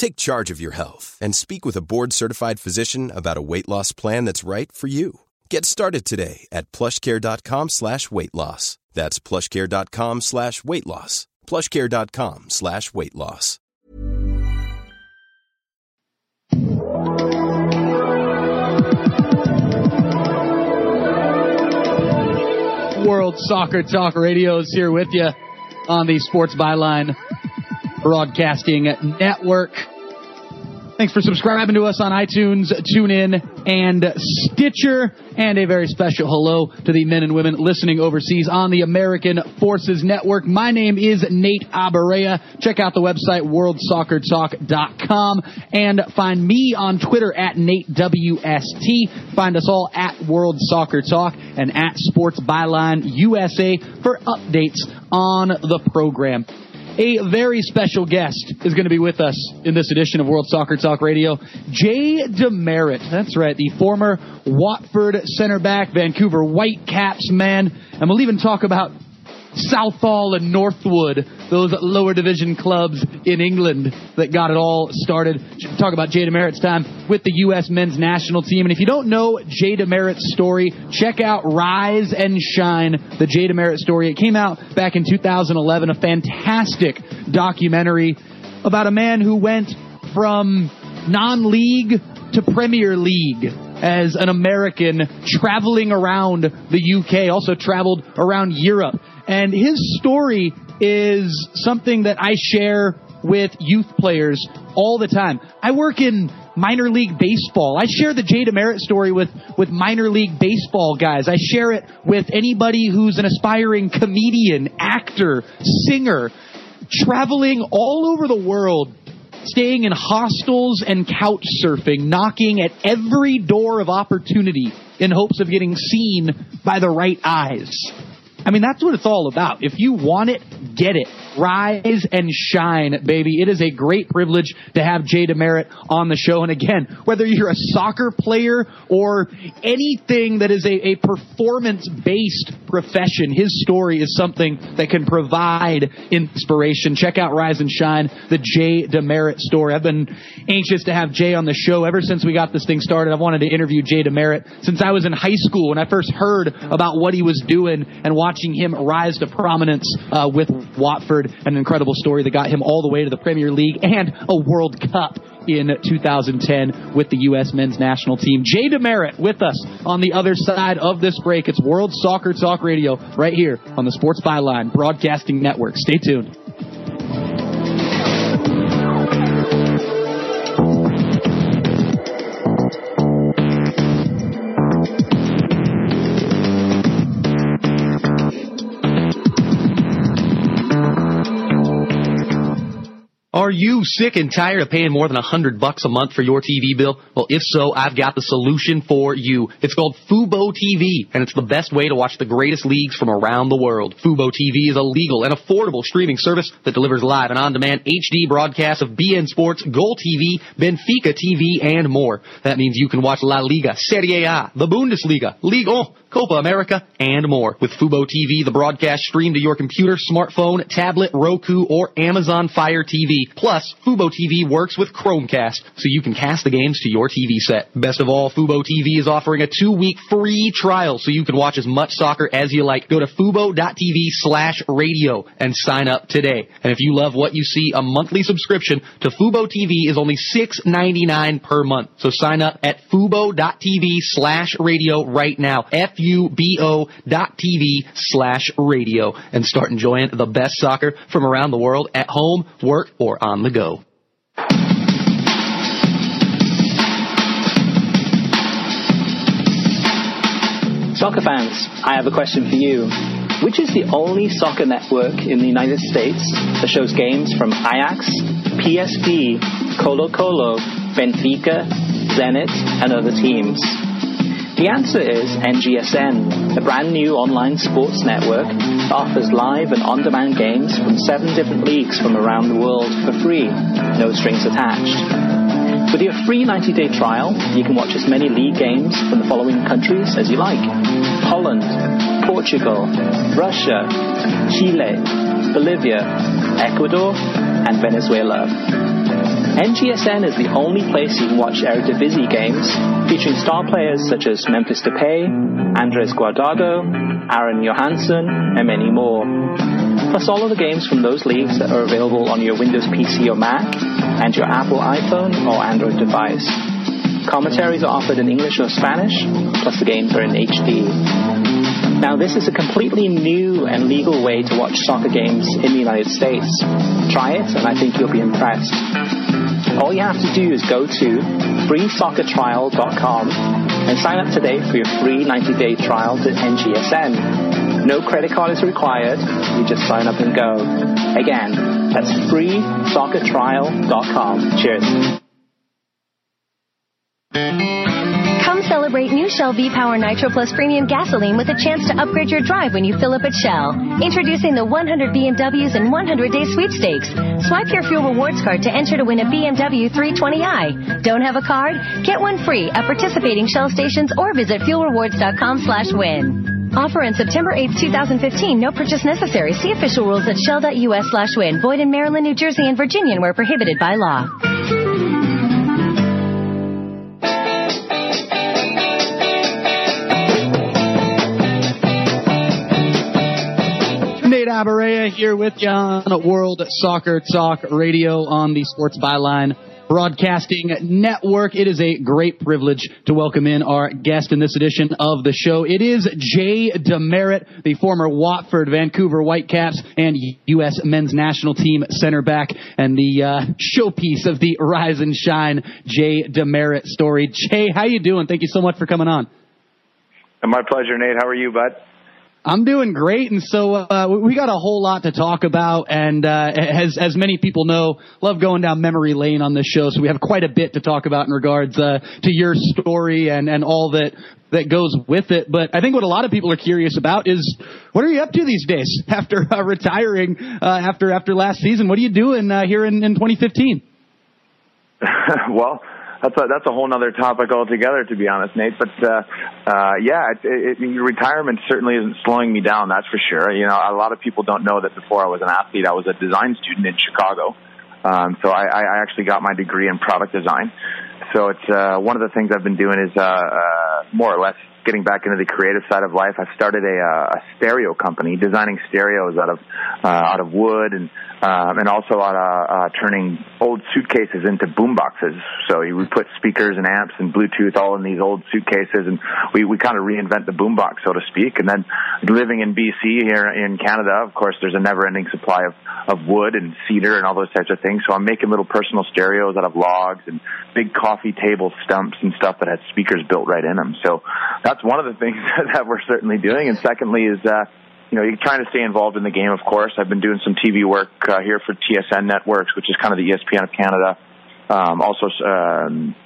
Take charge of your health and speak with a board-certified physician about a weight loss plan that's right for you. Get started today at plushcare.com slash weight loss. That's plushcare.com slash weight loss. plushcare.com slash weight loss. World Soccer Talk Radio is here with you on the Sports Byline Broadcasting Network. Thanks for subscribing to us on iTunes, TuneIn, and Stitcher. And a very special hello to the men and women listening overseas on the American Forces Network. My name is Nate Abaurrea. Check out the website worldsoccertalk.com and find me on Twitter at NateWST. Find us all at World Soccer Talk and at Sports Byline USA for updates on the program. A very special guest is going to be with us in this edition of World Soccer Talk Radio. Jay DeMerit. That's right, the former Watford center back, Vancouver Whitecaps man. And we'll even talk about Southall and Northwood, those lower division clubs in England that got it all started. Talk about Jay DeMerit's time with the U.S. men's national team. And if you don't know Jay DeMerit's story, check out Rise and Shine, the Jay DeMerit story. It came out back in 2011, a fantastic documentary about a man who went from non-league to Premier League as an American traveling around the UK, also traveled around Europe. And his story is something that I share with youth players all the time. I work in minor league baseball. I share the Jay DeMerit story with, with minor league baseball guys. I share it with anybody who's an aspiring comedian, actor, singer, traveling all over the world staying in hostels and couch surfing, knocking at every door of opportunity in hopes of getting seen by the right eyes. I mean, that's what it's all about. If you want it, get it. Rise and shine, baby. It is a great privilege to have Jay DeMerit on the show. And again, whether you're a soccer player or anything that is a, a performance based profession, his story is something that can provide inspiration. Check out Rise and Shine, the Jay DeMerit story. I've been anxious to have Jay on the show ever since we got this thing started. I've wanted to interview Jay DeMerit since I was in high school when I first heard about what he was doing and watching him rise to prominence uh, with Watford an incredible story that got him all the way to the Premier League and a World Cup in 2010 with the U.S. men's national team. Jay DeMerit with us on the other side of this break. It's World Soccer Talk Radio right here on the Sports Byline Broadcasting Network. Stay tuned. Sick and tired of paying more than a hundred bucks a month for your TV bill? Well, if so, I've got the solution for you. It's called Fubo TV, and it's the best way to watch the greatest leagues from around the world. Fubo TV is a legal and affordable streaming service that delivers live and on-demand HD broadcasts of beIN Sports, Goal TV, Benfica TV, and more. That means you can watch La Liga, Serie A, the Bundesliga, Ligue 1, Copa America, and more. With Fubo TV, the broadcast stream to your computer, smartphone, tablet, Roku, or Amazon Fire TV. Plus, Fubo TV works with Chromecast, so you can cast the games to your TV set. Best of all, Fubo TV is offering a two-week free trial, so you can watch as much soccer as you like. Go to fubo.tv slash radio and sign up today. And if you love what you see, a monthly subscription to Fubo TV is only $6.99 per month. So sign up at fubo.tv slash radio right now. F F-U-B-O dot TV slash radio and start enjoying the best soccer from around the world at home, work, or on the go. Soccer fans, I have a question for you. Which is the only soccer network in the United States that shows games from Ajax, PSV, Colo Colo, Benfica, Zenit, and other teams? The answer is NGSN, the brand new online sports network that offers live and on demand games from seven different leagues from around the world for free, no strings attached. With your free 90 day trial, you can watch as many league games from the following countries as you like Holland, Portugal, Russia, Chile, Bolivia, Ecuador, and Venezuela. NGSN is the only place you can watch Eredivisie games featuring star players such as Memphis Depay, Andres Guardado, Aron Jóhannsson, and many more. Plus all of the games from those leagues that are available on your Windows PC or Mac and your Apple iPhone or Android device. Commentaries are offered in English or Spanish, plus the games are in HD. Now, this is a completely new and legal way to watch soccer games in the United States. Try it, and I think you'll be impressed. All you have to do is go to freesoccertrial.com and sign up today for your free 90 day trial to NGSN. No credit card is required, you just sign up and go. Again, that's freesoccertrial.com. Cheers. Celebrate new Shell V-Power Nitro Plus Premium Gasoline with a chance to upgrade your drive when you fill up at Shell. Introducing the 100 BMWs and 100 Day Sweepstakes. Swipe your fuel rewards card to enter to win a BMW 320i. Don't have a card? Get one free at participating Shell stations or visit fuelrewards.com slash win. Offer in September 8, 2015. No purchase necessary. See official rules at shell.us slash win. Void in Maryland, New Jersey, and Virginia where prohibited by law. Nate here with you on World Soccer Talk Radio on the Sports Byline Broadcasting Network. It is a great privilege to welcome in our guest in this edition of the show. It is Jay DeMerit, the former Watford, Vancouver Whitecaps, and U.S. men's national team center back, and the uh, showpiece of the Rise and Shine Jay DeMerit story. Jay, how you doing? Thank you so much for coming on. My pleasure, Nate. How are you, bud? I'm doing great, and so uh, we got a whole lot to talk about. And uh, as as many people know, love going down memory lane on this show. So we have quite a bit to talk about in regards uh, to your story and and all that that goes with it. But I think what a lot of people are curious about is what are you up to these days after uh, retiring uh, after after last season? What are you doing uh, here in, in 2015? well that's a that's a whole other topic altogether, to be honest, Nate. But uh, uh, yeah, it, it, retirement certainly isn't slowing me down. That's for sure. You know, a lot of people don't know that before I was an athlete, I was a design student in Chicago. Um, so I, I actually got my degree in product design. So it's uh, one of the things I've been doing is uh, uh, more or less getting back into the creative side of life. I started a, uh, a stereo company, designing stereos out of uh, out of wood and um, and also on of uh, turning old suitcases into boom boxes. So we put speakers and amps and Bluetooth all in these old suitcases, and we we kind of reinvent the boombox, so to speak. And then living in BC here in Canada, of course, there's a never-ending supply of of wood and cedar and all those types of things. So I'm making little personal stereos out of logs and big coffee table stumps and stuff that had speakers built right in them. So that's one of the things that we're certainly doing. And secondly is, uh, you know, you're trying to stay involved in the game, of course. I've been doing some TV work uh, here for TSN Networks, which is kind of the ESPN of Canada. Um, also, um,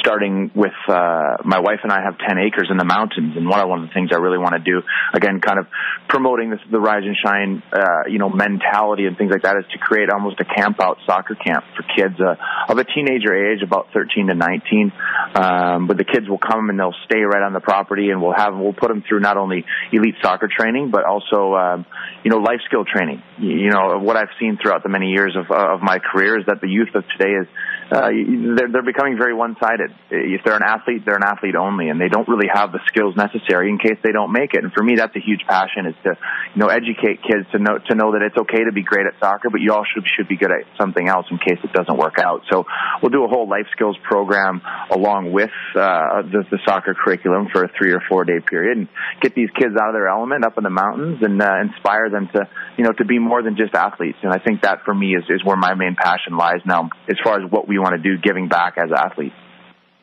starting with uh, my wife and I have 10 acres in the mountains, and one of one of the things I really want to do, again, kind of promoting this the rise and shine, uh, you know, mentality and things like that, is to create almost a camp out soccer camp for kids uh, of a teenager age, about 13 to 19. Um, but the kids will come and they'll stay right on the property, and we'll have we'll put them through not only elite soccer training, but also um, you know life skill training. You know what I've seen throughout the many years of of my career is that the youth of today is uh, they're, they're becoming very one-sided. If they're an athlete, they're an athlete only, and they don't really have the skills necessary in case they don't make it. And for me, that's a huge passion is to, you know, educate kids to know to know that it's okay to be great at soccer, but you also should be good at something else in case it doesn't work out. So we'll do a whole life skills program along with uh, the, the soccer curriculum for a three or four day period, and get these kids out of their element up in the mountains and uh, inspire them to, you know, to be more than just athletes. And I think that for me is is where my main passion lies now, as far as what we want to do, giving back as athletes.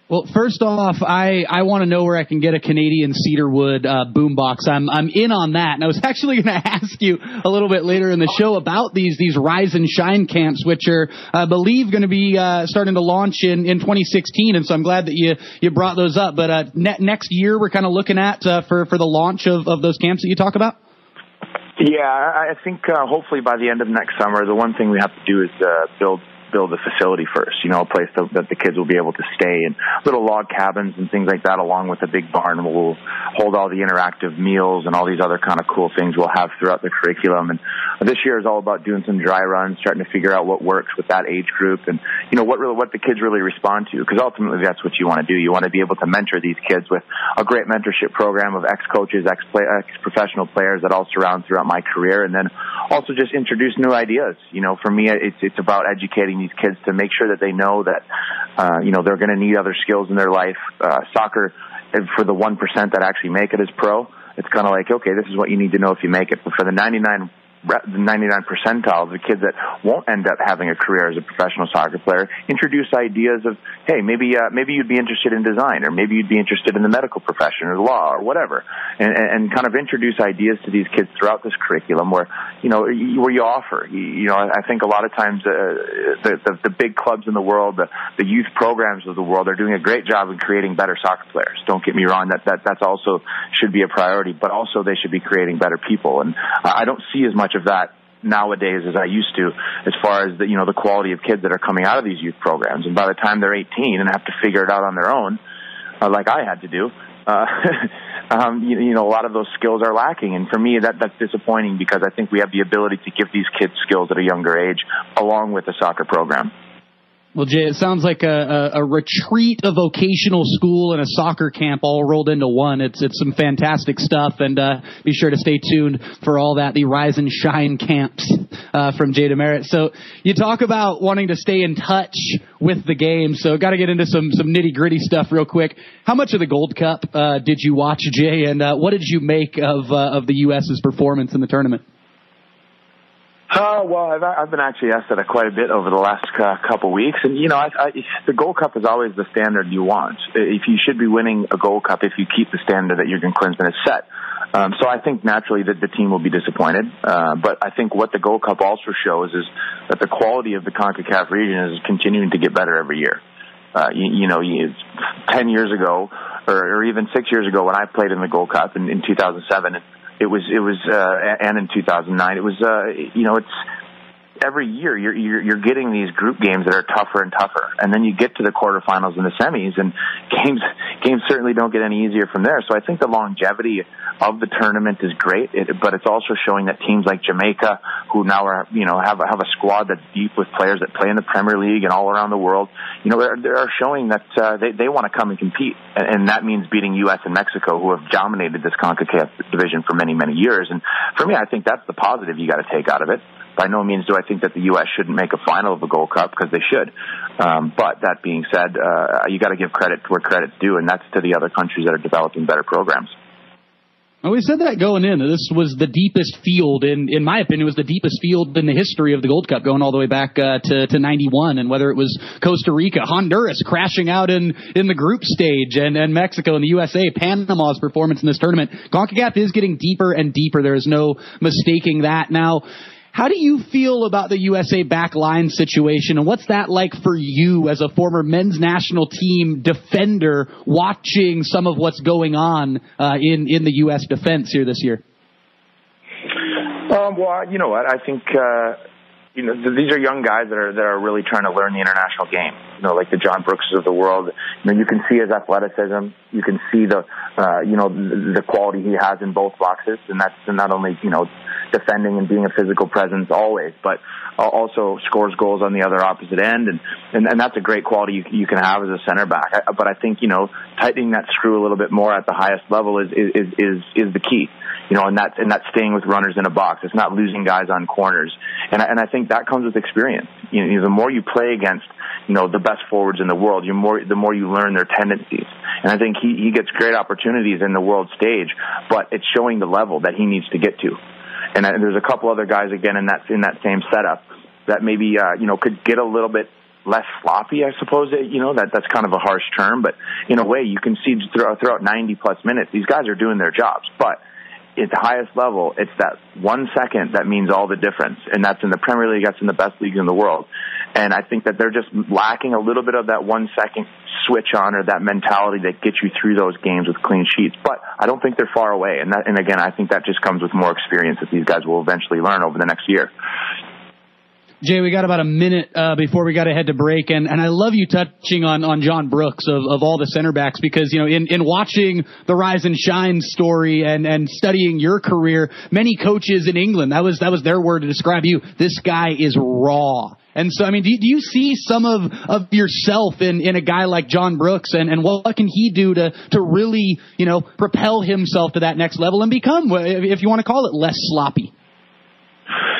Well, first off, I, I want to know where I can get a Canadian cedarwood uh, boombox. I'm I'm in on that, and I was actually going to ask you a little bit later in the show about these these Rise and Shine camps, which are I believe going to be uh, starting to launch in, in 2016. And so I'm glad that you you brought those up. But uh, ne- next year we're kind of looking at uh, for for the launch of of those camps that you talk about. Yeah, I think uh, hopefully by the end of next summer, the one thing we have to do is uh, build build a facility first, you know, a place to, that the kids will be able to stay and little log cabins and things like that along with a big barn will hold all the interactive meals and all these other kind of cool things we'll have throughout the curriculum. And this year is all about doing some dry runs, starting to figure out what works with that age group and, you know, what really, what the kids really respond to. Cause ultimately that's what you want to do. You want to be able to mentor these kids with a great mentorship program of ex-coaches, ex-play, ex-professional players that I'll surround throughout my career. And then also just introduce new ideas. You know, for me, it's, it's about educating these kids to make sure that they know that uh, you know they're going to need other skills in their life. Uh, soccer, for the one percent that actually make it as pro, it's kind of like okay, this is what you need to know if you make it. But for the ninety nine 99 percentile, of the kids that won't end up having a career as a professional soccer player, introduce ideas of, hey, maybe uh, maybe you'd be interested in design, or maybe you'd be interested in the medical profession or law or whatever, and, and kind of introduce ideas to these kids throughout this curriculum where you know where you offer. You know, I think a lot of times uh, the, the the big clubs in the world, the, the youth programs of the world, are doing a great job in creating better soccer players. Don't get me wrong; that that that's also should be a priority, but also they should be creating better people. And I don't see as much much of that nowadays as I used to, as far as the you know the quality of kids that are coming out of these youth programs. And by the time they're 18 and have to figure it out on their own, uh, like I had to do, uh, um, you, you know a lot of those skills are lacking. And for me, that that's disappointing because I think we have the ability to give these kids skills at a younger age, along with the soccer program. Well, Jay, it sounds like a, a, a, retreat, a vocational school, and a soccer camp all rolled into one. It's it's some fantastic stuff, and uh, be sure to stay tuned for all that. The Rise and Shine camps uh, from Jay DeMerit. So you talk about wanting to stay in touch with the game. So got to get into some some nitty gritty stuff real quick. How much of the Gold Cup uh, did you watch, Jay, and uh, what did you make of uh, of the U.S.'s performance in the tournament? Uh, well, I've, I've been actually asked that quite a bit over the last uh, couple weeks, and you know, I, I, the Gold Cup is always the standard you want. If you should be winning a Gold Cup, if you keep the standard that Jurgen Klinsmann has set. Um, so I think naturally that the team will be disappointed. Uh, but I think what the Gold Cup also shows is that the quality of the CONCACAF region is continuing to get better every year. Uh, you, you know, you, 10 years ago, or, or even six years ago when I played in the Gold Cup in, in 2007, it was it was uh, and in 2009 it was uh, you know it's every year you're, you're you're getting these group games that are tougher and tougher, and then you get to the quarterfinals and the semis, and games games certainly don't get any easier from there. So I think the longevity of the tournament is great, it, but it's also showing that teams like Jamaica, who now are you know have have a squad that's deep with players that play in the Premier League and all around the world, you know they're showing that uh, they they want to come and compete, and, and that means beating U.S. and Mexico, who have dominated this Concacaf division for many many years. And for me, I think that's the positive you got to take out of it. By no means do I think that the U.S. shouldn't make a final of the Gold Cup because they should. Um, but that being said, uh, you got to give credit where credit's due, and that's to the other countries that are developing better programs. Well, we said that going in. That this was the deepest field, in in my opinion, was the deepest field in the history of the Gold Cup, going all the way back uh, to to '91. And whether it was Costa Rica, Honduras crashing out in in the group stage, and and Mexico and the USA, Panama's performance in this tournament, Concacaf is getting deeper and deeper. There is no mistaking that. Now how do you feel about the USA backline situation, and what's that like for you as a former men's national team defender, watching some of what's going on uh, in in the U.S. defense here this year? Um, well, you know what? I think uh, you know these are young guys that are that are really trying to learn the international game. You know, like the John Brookses of the world. You know, you can see his athleticism. You can see the uh, you know the, quality he has in both boxes, and that's not only you know defending and being a physical presence always. But also scores goals on the other opposite end, and and, and that's a great quality you, you can have as a center back. But I think you know tightening that screw a little bit more at the highest level is is is is the key. You know, and that's and that's staying with runners in a box. It's not losing guys on corners, and I, and I think that comes with experience. You know, the more you play against you know the best forwards in the world, you more the more you learn their tendencies. And I think he he gets great opportunities in the world stage, but it's showing the level that he needs to get to. And there's a couple other guys again in that in that same setup that maybe uh, you know could get a little bit less sloppy, I suppose. You know that that's kind of a harsh term, but in a way, you can see throughout, throughout 90 plus minutes, these guys are doing their jobs. But at the highest level, it's that one second that means all the difference, and that's in the Premier League, that's in the best leagues in the world. And I think that they're just lacking a little bit of that one second switch on or that mentality that gets you through those games with clean sheets. But I don't think they're far away. And that, and again, I think that just comes with more experience that these guys will eventually learn over the next year. Jay, we got about a minute uh, before we got to head to break, and, and I love you touching on, on John Brooks of, of all the center backs because you know in, in watching the rise and shine story and, and studying your career, many coaches in England that was that was their word to describe you. This guy is raw. And so, I mean, do, do you see some of, of yourself in, in a guy like John Brooks and, and what can he do to, to really, you know, propel himself to that next level and become, if you want to call it, less sloppy?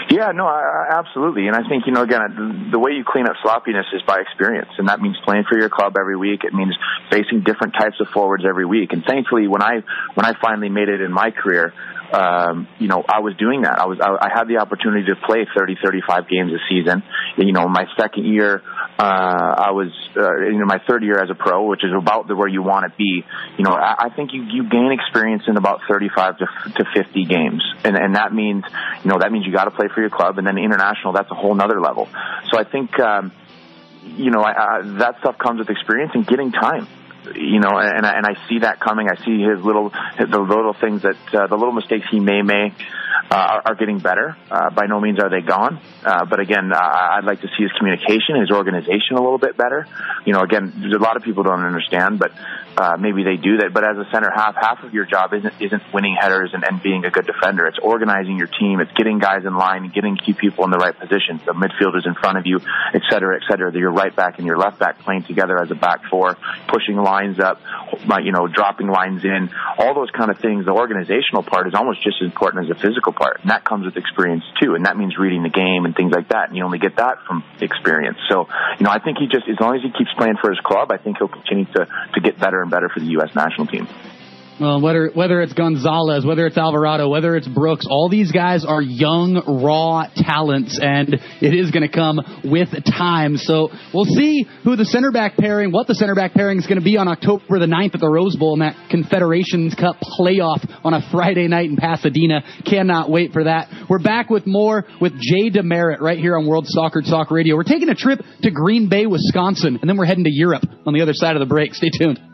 Yeah, no, I, absolutely. And I think, you know, again, the way you clean up sloppiness is by experience. And that means playing for your club every week. It means facing different types of forwards every week. And thankfully, when I, when I finally made it in my career, um, you know, I was doing that. I was, I, I had the opportunity to play 30, 35 games a season. You know, my second year, I was, uh, you know, my third year as a pro, which is about the, where you want to be. You know, I, I think you, you gain experience in about 35 to, to 50 games. And, and that means, you know, that means you got to play for your club. And then international, that's a whole nother level. So I think, um, you know, I, I, that stuff comes with experience and getting time you know, and I, and I see that coming. I see his little, the little things that, uh, the little mistakes he may make, uh, are, are getting better. Uh, by no means are they gone. Uh, but again, uh, I'd like to see his communication, his organization a little bit better. You know, again, a lot of people don't understand, but uh, maybe they do that. But as a center half, half of your job isn't isn't winning headers and, and being a good defender. It's organizing your team. It's getting guys in line and getting key people in the right positions. The midfielders in front of you, et cetera, et cetera. Your right back and your left back playing together as a back four, pushing lines up, you know, dropping lines in. All those kind of things. The organizational part is almost just as important as the physical part, and that comes with experience too. And that means reading the game and things like that. And you only get that from experience. So, you know, I think he just as long as he keeps playing for his club, I think he'll continue to to get better and better for the U.S. national team. Well, whether whether it's Gonzalez, whether it's Alvarado, whether it's Brooks, all these guys are young, raw talents, and it is going to come with time. So we'll see who the center back pairing, what the center back pairing is going to be on October the 9th at the Rose Bowl in that Confederations Cup playoff on a Friday night in Pasadena. Cannot wait for that. We're back with more with Jay DeMerit right here on World Soccer Talk Radio. We're taking a trip to Green Bay, Wisconsin, and then we're heading to Europe on the other side of the break. Stay tuned.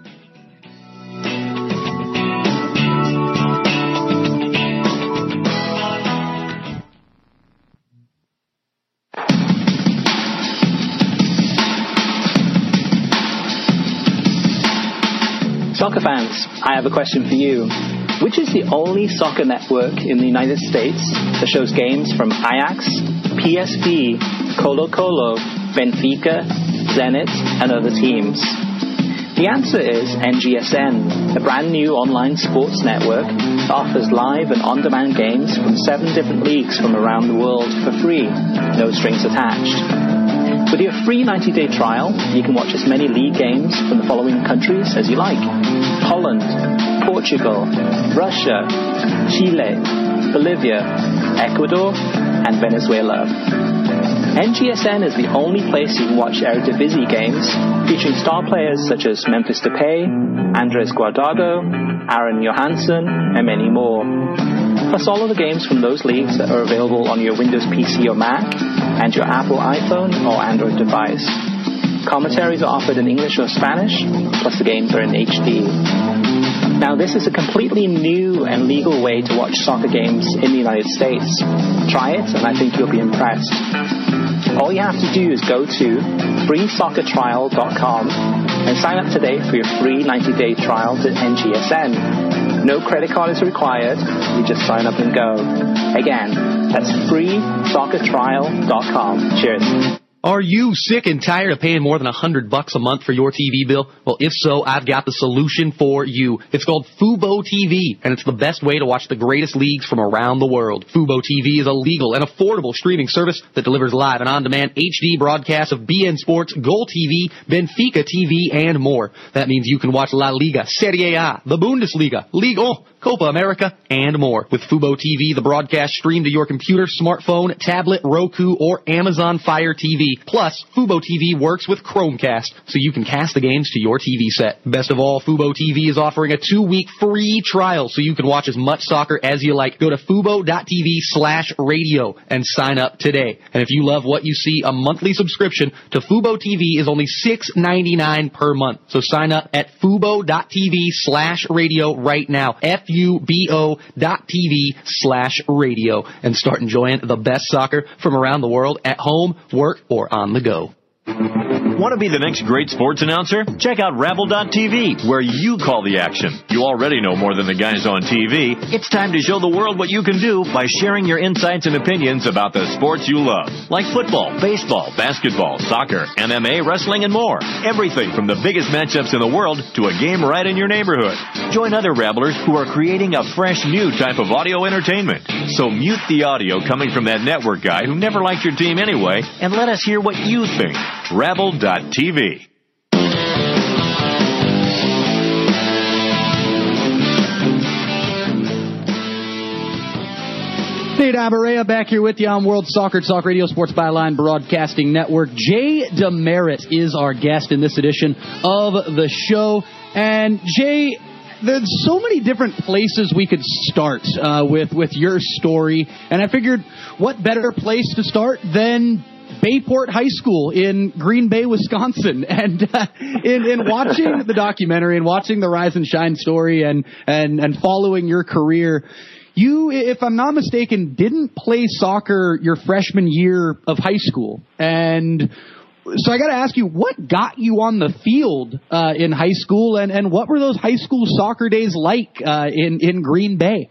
Soccer fans, I have a question for you. Which is the only soccer network in the United States that shows games from Ajax, PSV, Colo Colo, Benfica, Zenit, and other teams? The answer is NGSN, a brand new online sports network that offers live and on-demand games from seven different leagues from around the world for free, no strings attached. With your free 90-day trial, you can watch as many league games from the following countries as you like. Holland, Portugal, Russia, Chile, Bolivia, Ecuador, and Venezuela. NGSN is the only place you can watch Eredivisie games, featuring star players such as Memphis Depay, Andres Guardado, Aron Jóhannsson, and many more. Plus all of the games from those leagues that are available on your Windows PC or Mac, and your Apple iPhone or Android device. Commentaries are offered in English or Spanish, plus the games are in HD. Now, this is a completely new and legal way to watch soccer games in the United States. Try it, and I think you'll be impressed. All you have to do is go to freesoccertrial.com and sign up today for your free 90 day trial to NGSN. No credit card is required. You just sign up and go. Again, that's freesoccertrial.com. Cheers. Are you sick and tired of paying more than a hundred bucks a month for your TV bill? Well, if so, I've got the solution for you. It's called Fubo TV, and it's the best way to watch the greatest leagues from around the world. Fubo TV is a legal and affordable streaming service that delivers live and on-demand HD broadcasts of beIN Sports, Goal TV, Benfica TV, and more. That means you can watch La Liga, Serie A, the Bundesliga, Ligue 1, Copa America, and more. With Fubo TV, the broadcast streamed to your computer, smartphone, tablet, Roku, or Amazon Fire TV. Plus, Fubo TV works with Chromecast, so you can cast the games to your TV set. Best of all, Fubo TV is offering a two-week free trial, so you can watch as much soccer as you like. Go to fubo.tv slash radio and sign up today. And if you love what you see, a monthly subscription to Fubo TV is only $6.99 per month. So sign up at fubo.tv slash radio right now. F-U-B-O dot TV slash radio and start enjoying the best soccer from around the world at home, work, or on the go. Want to be the next great sports announcer? Check out Rabble.tv, where you call the action. You already know more than the guys on TV. It's time to show the world what you can do by sharing your insights and opinions about the sports you love, like football, baseball, basketball, soccer, MMA, wrestling, and more. Everything from the biggest matchups in the world to a game right in your neighborhood. Join other Rabblers who are creating a fresh new type of audio entertainment. So mute the audio coming from that network guy who never liked your team anyway, and let us hear what you think. Rabble.tv. Nate Abaurrea back here with you on World Soccer Talk Radio Sports Byline Broadcasting Network. Jay DeMerit is our guest in this edition of the show. And Jay, there's so many different places we could start uh, with with your story, and I figured, what better place to start than Bayport High School in Green Bay, Wisconsin, and uh, in in watching the documentary and watching the rise and shine story and and and following your career. You, if I'm not mistaken, didn't play soccer your freshman year of high school, and so I got to ask you, what got you on the field uh, in high school, and, and what were those high school soccer days like uh, in in Green Bay?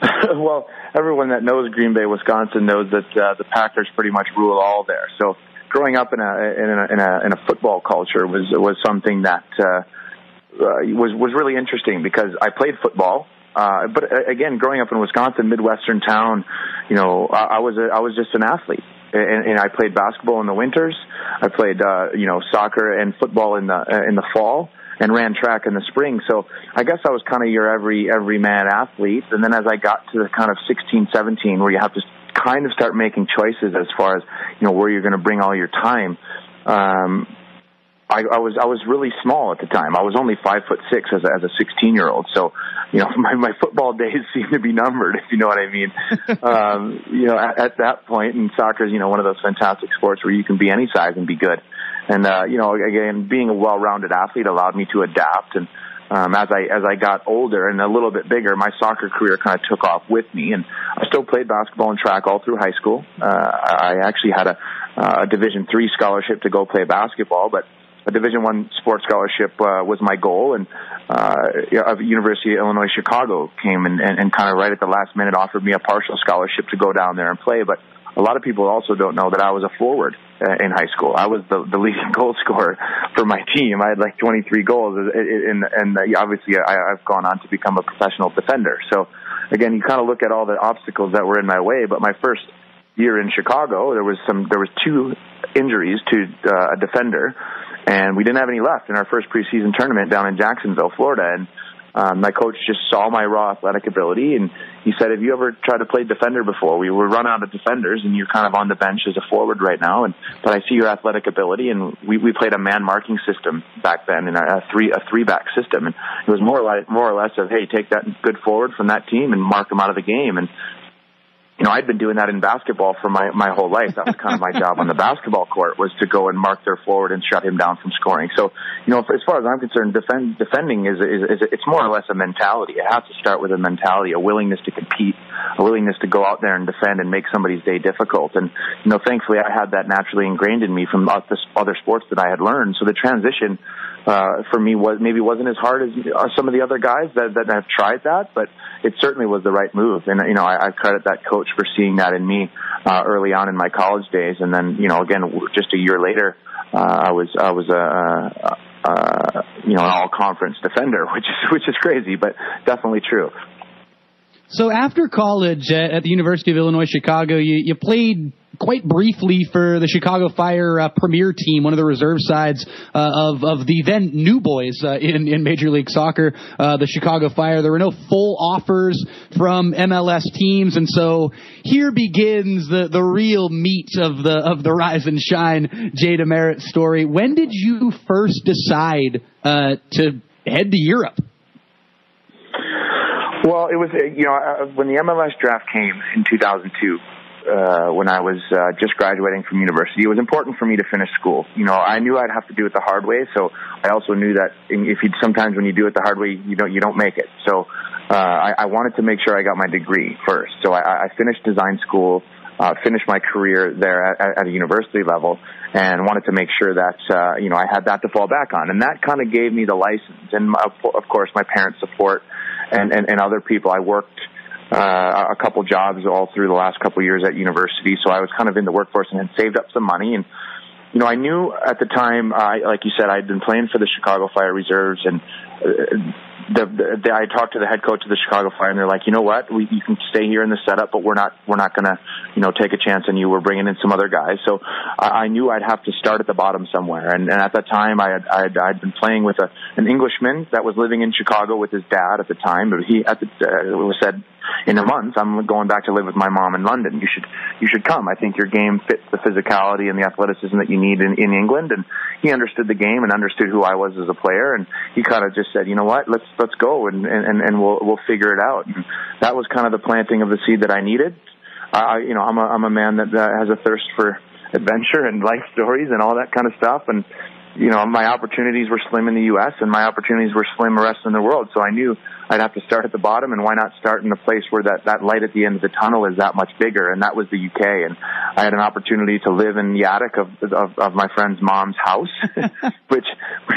well, everyone that knows Green Bay, Wisconsin, knows that uh, the Packers pretty much rule all there. So, growing up in a in a in a, in a football culture was was something that uh, uh, was was really interesting because I played football. Uh, but uh, again, growing up in Wisconsin, midwestern town, you know, I, I was a, I was just an athlete and, and I played basketball in the winters. I played, uh, you know, soccer and football in the uh, in the fall, and ran track in the spring. So I guess I was kind of your every every man athlete. And then as I got to the kind of 16, 17, where you have to kind of start making choices as far as you know where you're going to bring all your time. Um, I, I was I was really small at the time. I was only five foot six as a, as a 16 year old. So you know, my, my football days seem to be numbered, if you know what I mean. um, you know, at, at that point, and soccer is, you know, one of those fantastic sports where you can be any size and be good. And, uh, you know, again, being a well-rounded athlete allowed me to adapt. And, um, as I, as I got older and a little bit bigger, my soccer career kind of took off with me. And I still played basketball and track all through high school. Uh, I actually had a, a Division three scholarship to go play basketball, but a Division One sports scholarship uh, was my goal, and uh, of University of Illinois Chicago came and, and, and kind of right at the last minute offered me a partial scholarship to go down there and play. But a lot of people also don't know that I was a forward uh, in high school. I was the, the leading goal scorer for my team. I had like 23 goals, and, and uh, obviously I've gone on to become a professional defender. So again, you kind of look at all the obstacles that were in my way. But my first year in Chicago, there was some there was two injuries to uh, a defender and we didn't have any left in our first preseason tournament down in Jacksonville, Florida. And um, my coach just saw my raw athletic ability, and he said, "Have you ever tried to play defender before? We were run out of defenders, and you're kind of on the bench as a forward right now. And but I see your athletic ability, and we we played a man marking system back then, in a, a three a three back system, and it was more like more or less of, hey, take that good forward from that team and mark him out of the game. And you know, I'd been doing that in basketball for my my whole life. That was kind of my job on the basketball court was to go and mark their forward and shut him down from scoring. So, you know, as far as I'm concerned, defend, defending is, is is it's more or less a mentality. It has to start with a mentality, a willingness to compete, a willingness to go out there and defend and make somebody's day difficult. And you know, thankfully, I had that naturally ingrained in me from other sports that I had learned. So the transition uh, for me was maybe wasn't as hard as uh, some of the other guys that that have tried that, but it certainly was the right move. And you know, I, I credit that coach for seeing that in me uh, early on in my college days. And then you know, again, just a year later, uh, I was I was a. Uh, uh, you know, an all-conference defender, which is which is crazy, but definitely true. So after college at the University of Illinois Chicago, you, you played quite briefly for the Chicago Fire uh, premier team, one of the reserve sides uh, of of the then new boys uh, in in Major League Soccer, uh, the Chicago Fire. There were no full offers from MLS teams, and so here begins the the real meat of the of the rise and shine Jay DeMerit story. When did you first decide uh, to head to Europe? Well, it was you know when the MLS draft came in 2002. Uh, when I was uh, just graduating from university, it was important for me to finish school. You know, I knew I'd have to do it the hard way, so I also knew that if you sometimes when you do it the hard way, you don't you don't make it. So uh, I, I wanted to make sure I got my degree first. So I, I finished design school, uh, finished my career there at, at a university level, and wanted to make sure that uh, you know I had that to fall back on, and that kind of gave me the license, and my, of course my parents' support and, and, and other people. I worked uh, a couple jobs all through the last couple years at university, so I was kind of in the workforce and had saved up some money. And you know, I knew at the time, uh, like you said, I'd been playing for the Chicago Fire Reserves, and uh, the, the, the I talked to the head coach of the Chicago Fire, and they're like, you know what, we you can stay here in the setup, but we're not we're not gonna you know take a chance on you. We're bringing in some other guys. So I, I knew I'd have to start at the bottom somewhere, and, and at that time I had I'd, I'd been playing with a an Englishman that was living in Chicago with his dad at the time, but he at the uh, was said in a month I'm going back to live with my mom in London. You should you should come. I think your game fits the physicality and the athleticism that you need in, in England. And he understood the game and understood who I was as a player. And he kind of just said, you know what, let's let's go and and and we'll we'll figure it out. And that was kind of the planting of the seed that I needed. I you know I'm a I'm a man that uh, has a thirst for adventure and life stories and all that kind of stuff. And you know my opportunities were slim in the U.S. and my opportunities were slim the rest of the world. So I knew I'd have to start at the bottom, and why not start in a place where that that light at the end of the tunnel is that much bigger? And that was the UK, and I had an opportunity to live in the attic of of, of my friend's mom's house, which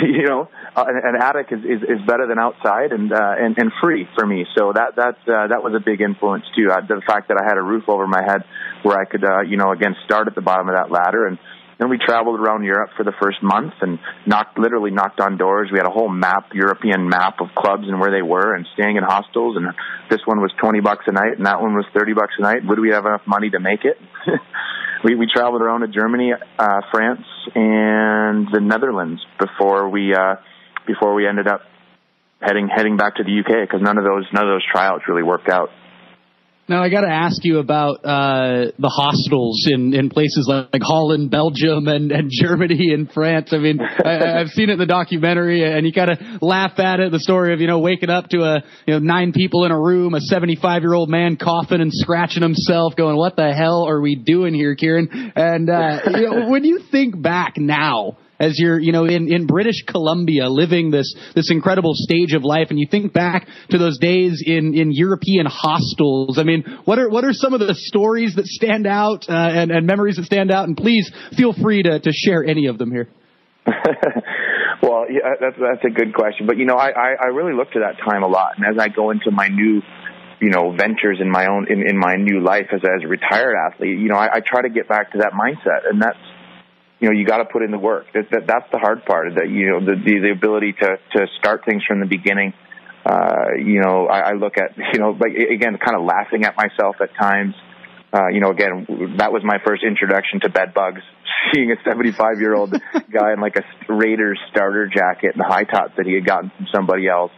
you know, uh, an, an attic is, is is better than outside and uh, and and free for me. So that that uh, that was a big influence too. Uh, the fact that I had a roof over my head where I could uh, you know again start at the bottom of that ladder and then we traveled around Europe for the first month and knocked, literally knocked on doors. We had a whole map, European map of clubs and where they were and staying in hostels. And this one was 20 bucks a night and that one was 30 bucks a night. Would we have enough money to make it? we, we traveled around to Germany, uh, France and the Netherlands before we, uh, before we ended up heading, heading back to the UK because none of those, none of those tryouts really worked out. Now I got to ask you about uh, the hostels in, in places like, like Holland, Belgium, and, and Germany and France. I mean, I, I've seen it in the documentary, and you kind of laugh at it. The story of you know waking up to a you know nine people in a room, a 75 year old man coughing and scratching himself, going, "What the hell are we doing here, Kieran?" And uh, you know, when you think back now as you're, you know, in, in British Columbia living this, this incredible stage of life and you think back to those days in, in European hostels. I mean, what are, what are some of the stories that stand out, uh, and, and memories that stand out? And please feel free to, to share any of them here. well, yeah, that's, that's a good question. But, you know, I, I, I really look to that time a lot. And as I go into my new, you know ventures in my own in, in my new life as as a retired athlete you know I, I try to get back to that mindset and that's you know you got to put in the work. That, that that's the hard part. That you know the the, the ability to to start things from the beginning. Uh, you know, I, I look at you know like again, kind of laughing at myself at times. Uh, you know, again, that was my first introduction to bed bugs. Seeing a 75 year old guy in like a Raiders starter jacket and high tops that he had gotten from somebody else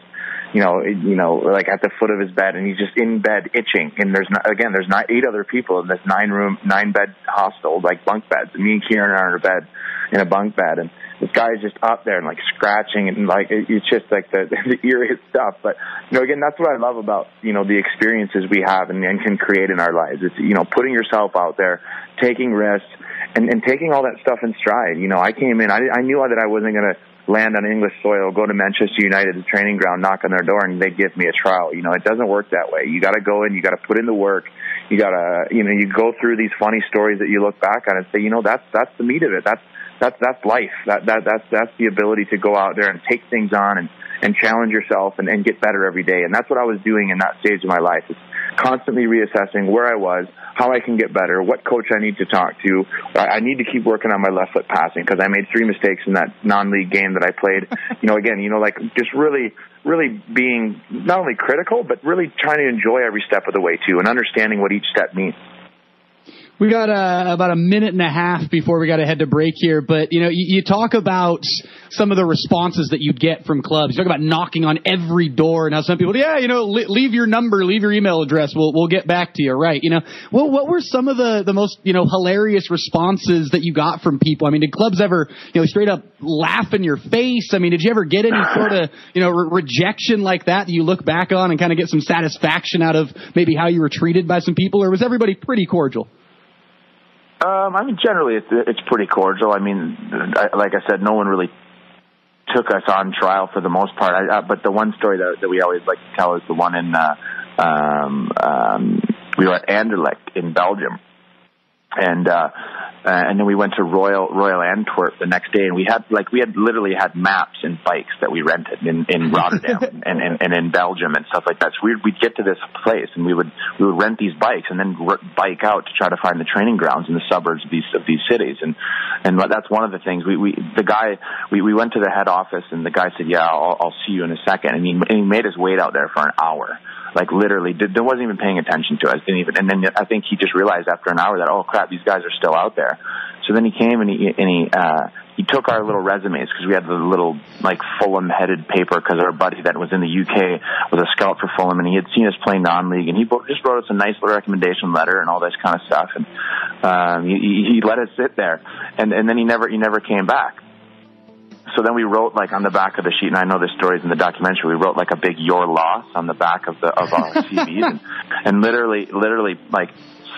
you know, you know, like at the foot of his bed, and he's just in bed itching. And there's not, again, there's not eight other people in this nine room, nine bed hostel, like bunk beds. And me and Kieran are in a bed, in a bunk bed, and this guy is just up there and like scratching and like it's just like the the eeriest stuff. But you know, again, that's what I love about you know the experiences we have and, and can create in our lives. It's you know putting yourself out there, taking risks, and, and taking all that stuff in stride. You know, I came in, I, I knew that I wasn't to land on English soil, go to Manchester United, the training ground, knock on their door, and they give me a trial. You know, it doesn't work that way. You got to go in, you got to put in the work. You got to, you know, you go through these funny stories that you look back on and say, you know, that's that's the meat of it. That's that's that's life. That that that's that's the ability to go out there and take things on and and challenge yourself and, and get better every day. And that's what I was doing in that stage of my life. It's constantly reassessing where I was, how I can get better, what coach I need to talk to. I need to keep working on my left foot passing because I made three mistakes in that non-league game that I played. You know, again, you know, like just really, really being not only critical, but really trying to enjoy every step of the way too and understanding what each step means. We got uh, about a minute and a half before we got to head to break here, but you know, you, you talk about some of the responses that you get from clubs. You talk about knocking on every door, and how some people, yeah, you know, li- leave your number, leave your email address, we'll we'll get back to you, right? You know, well, what were some of the the most you know hilarious responses that you got from people? I mean, did clubs ever you know straight up laugh in your face? I mean, did you ever get any sort of you know re- rejection like that that you look back on and kind of get some satisfaction out of maybe how you were treated by some people, or was everybody pretty cordial? Um, I mean, generally it's it's pretty cordial. I mean, I, like I said, no one really took us on trial for the most part. I, uh, but the one story that that we always like to tell is the one in uh, um, um, we were at Anderlecht in Belgium, and uh, uh, and then we went to Royal Royal Antwerp the next day, and we had like we had literally had maps and bikes that we rented in in Rotterdam and, and and in Belgium and stuff like that. So we'd we'd get to this place, and we would we would rent these bikes and then r- bike out to try to find the training grounds in the suburbs of these of these cities, and and that's one of the things we we the guy we we went to the head office, and the guy said, "Yeah, I'll, I'll see you in a second. and he and he made us wait out there for an hour like literally did, there wasn't even paying attention to us. Didn't even, and then I think he just realized after an hour that oh crap, these guys are still out there. So then he came and he and he uh, he took our little resumes because we had the little like Fulham headed paper because our buddy that was in the UK was a scout for Fulham and he had seen us play non-league and he just wrote us a nice little recommendation letter and all this kind of stuff and um, he, he let us sit there and and then he never he never came back so then we wrote like on the back of the sheet, and I know this story is in the documentary. We wrote like a big "Your loss" on the back of the of our CVs, and, and literally, literally like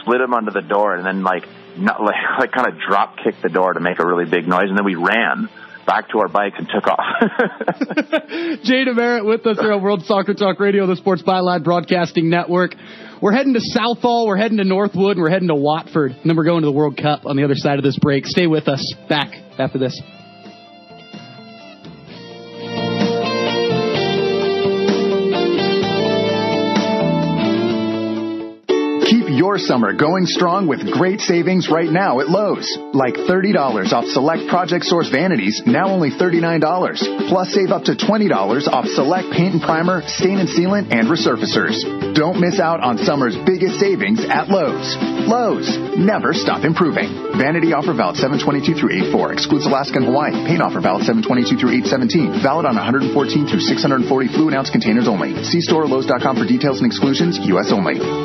slid them under the door, and then like not, like like kind of drop kicked the door to make a really big noise, and then we ran back to our bikes and took off. Jay DeMerit with us here on World Soccer Talk Radio, the Sports Byline Broadcasting Network. We're heading to Southall, we're heading to Northwood, and we're heading to Watford, and then we're going to the World Cup on the other side of this break. Stay with us. Back after this. Your summer going strong with great savings right now at Lowe's. Like $30 off select Project Source vanities, now only $39. Plus save up to $20 off select paint and primer, stain and sealant, and resurfacers. Don't miss out on summer's biggest savings at Lowe's. Lowe's, never stop improving. Vanity offer valid 722 through 84. Excludes Alaska and Hawaii. Paint offer valid 722 through 817. Valid on 114 through 640 fluid ounce containers only. See store Lowe's.com for details and exclusions. U.S. only.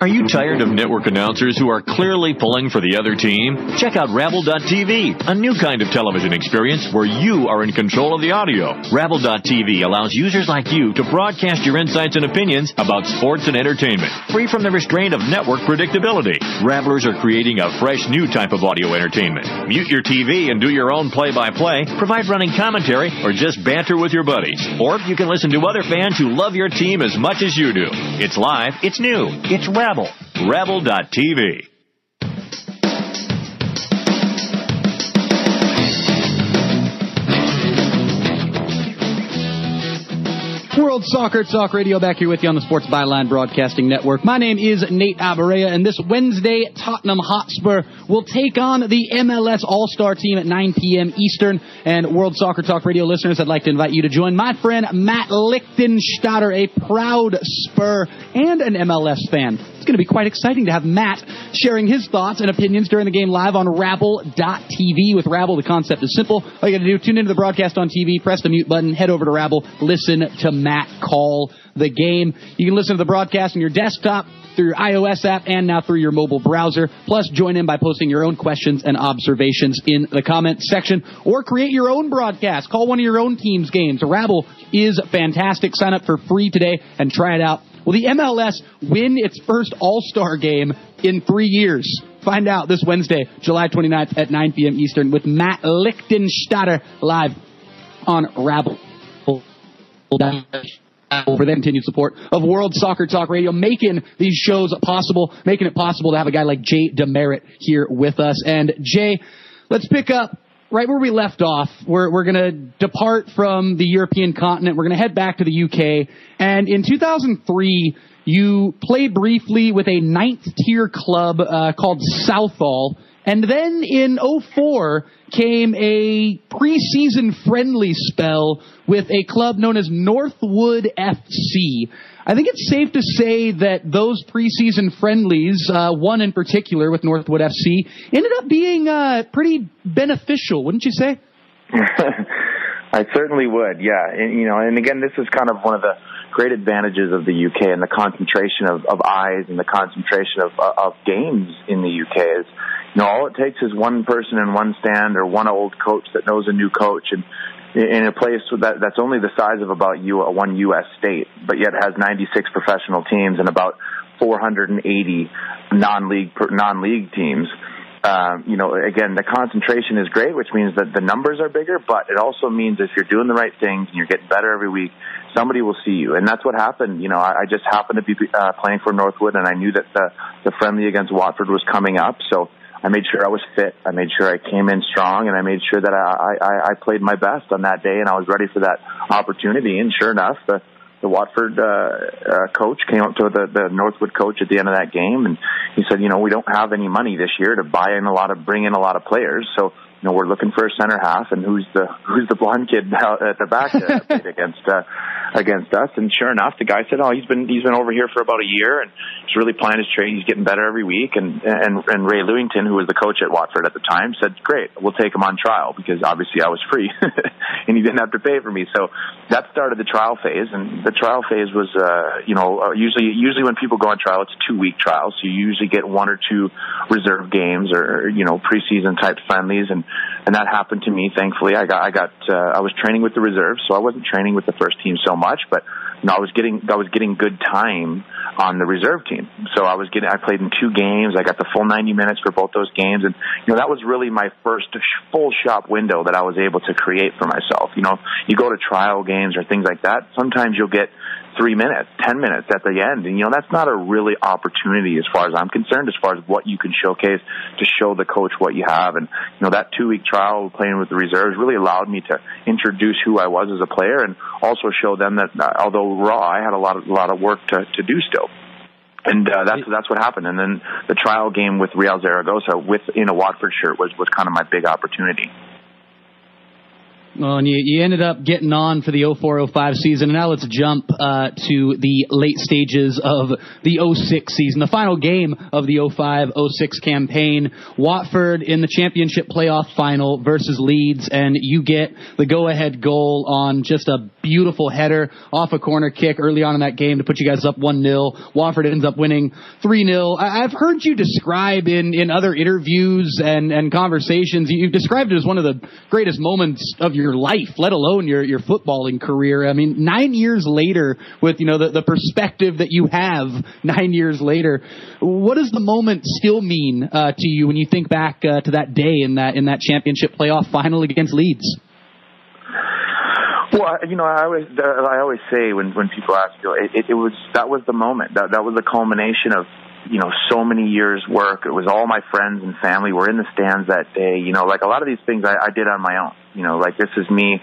Are you tired of network announcers who are clearly pulling for the other team? Check out Rabble.tv, a new kind of television experience where you are in control of the audio. Rabble.tv allows users like you to broadcast your insights and opinions about sports and entertainment, free from the restraint of network predictability. Rabblers are creating a fresh new type of audio entertainment. Mute your TV and do your own play-by-play, provide running commentary, or just banter with your buddies. Or you can listen to other fans who love your team as much as you do. It's live, it's new, it's Rabble. Rabble. Rabble.tv. World Soccer Talk Radio back here with you on the Sports Byline Broadcasting Network. My name is Nate Abaurrea, and this Wednesday, Tottenham Hotspur will take on the MLS All-Star team at 9 p.m. Eastern. And World Soccer Talk Radio listeners, I'd like to invite you to join my friend Matt Lichtenstatter, a proud Spur and an MLS fan. Going to be quite exciting to have Matt sharing his thoughts and opinions during the game live on Rabble.tv. With Rabble, the concept is simple. All you got to do, tune into the broadcast on TV, press the mute button, head over to Rabble, listen to Matt call the game. You can listen to the broadcast on your desktop, through your iOS app, and now through your mobile browser. Plus, join in by posting your own questions and observations in the comment section, or create your own broadcast. Call one of your own team's games. Rabble is fantastic. Sign up for free today and try it out. Will the MLS win its first All-Star game in three years? Find out this Wednesday, July 29th at 9 p.m. Eastern with Matt Lichtenstatter live on Rabble for their continued support of World Soccer Talk Radio, making these shows possible, making it possible to have a guy like Jay DeMerit here with us. And Jay, let's pick up right where we left off. We're, we're going to depart from the European continent. We're going to head back to the UK. And in 2003, you played briefly with a ninth tier club uh, called Southall. And then in 04 came a preseason friendly spell with a club known as Northwood FC. I think it's safe to say that those preseason friendlies, uh, one in particular with Northwood FC, ended up being uh, pretty beneficial, wouldn't you say? I certainly would, yeah. And, you know, and again, this is kind of one of the great advantages of the UK and the concentration of, of eyes and the concentration of, of games in the UK is you know, all it takes is one person in one stand or one old coach that knows a new coach and in a place that that's only the size of about U, one U.S. state, but yet has 96 professional teams and about 480 non-league non-league teams. Um, you know, again, the concentration is great, which means that the numbers are bigger, but it also means if you're doing the right things and you're getting better every week, somebody will see you. And that's what happened. You know, I, I just happened to be uh, playing for Northwood and I knew that the, the friendly against Watford was coming up. So I made sure I was fit. I made sure I came in strong, and I made sure that I, I, I played my best on that day, and I was ready for that opportunity. And sure enough, the the Watford uh, uh, coach came up to the, the Northwood coach at the end of that game, and he said, you know, we don't have any money this year to buy in a lot of, bring in a lot of players, so you know, we're looking for a center half, and who's the who's the blonde kid at the back against uh, against us? And sure enough, the guy said, "Oh, he's been he's been over here for about a year, and he's really playing his trade. He's getting better every week." And and and Ray Lewington, who was the coach at Watford at the time, said, "Great, we'll take him on trial because obviously I was free, and he didn't have to pay for me." So that started the trial phase, and the trial phase was, uh, you know, uh, usually usually when people go on trial, it's a two week trial, so you usually get one or two reserve games or you know preseason type friendlies and and that happened to me. Thankfully, I got I got uh, I was training with the reserves, so I wasn't training with the first team so much, but you know, I was getting I was getting good time on the reserve team. So I was getting I played in two games. I got the full 90 minutes for both those games, and you know that was really my first full shop window that I was able to create for myself. You know, you go to trial games or things like that. Sometimes you'll get three minutes, ten minutes at the end. And you know, that's not a really opportunity as far as I'm concerned, as far as what you can showcase to show the coach what you have. And you know, that two week trial playing with the reserves really allowed me to introduce who I was as a player and also show them that uh, although raw, I had a lot of a lot of work to to do still. and uh, that's that's what happened. And then the trial game with Real Zaragoza with in a Watford shirt was was kind of my big opportunity. Well, and you, you ended up getting on for the 04-05 season. And now let's jump uh, to the late stages of the 06 season, the final game of the 05-06 campaign. Watford in the championship playoff final versus Leeds, and you get the go-ahead goal on just a beautiful header off a corner kick early on in that game to put you guys up 1-0. Watford ends up winning 3-0. I, I've heard you describe in, in other interviews and, and conversations, you've described it as one of the greatest moments of your life, let alone your, your footballing career. I mean, nine years later, with, you know, the, the perspective that you have nine years later, what does the moment still mean uh, to you when you think back uh, to that day in that, in that championship playoff final against Leeds? Well, you know, I always I always say when when people ask, it, it, it was that was the moment that that was the culmination of you know so many years work. It was all my friends and family were in the stands that day. You know, like a lot of these things I, I did on my own. You know, like this is me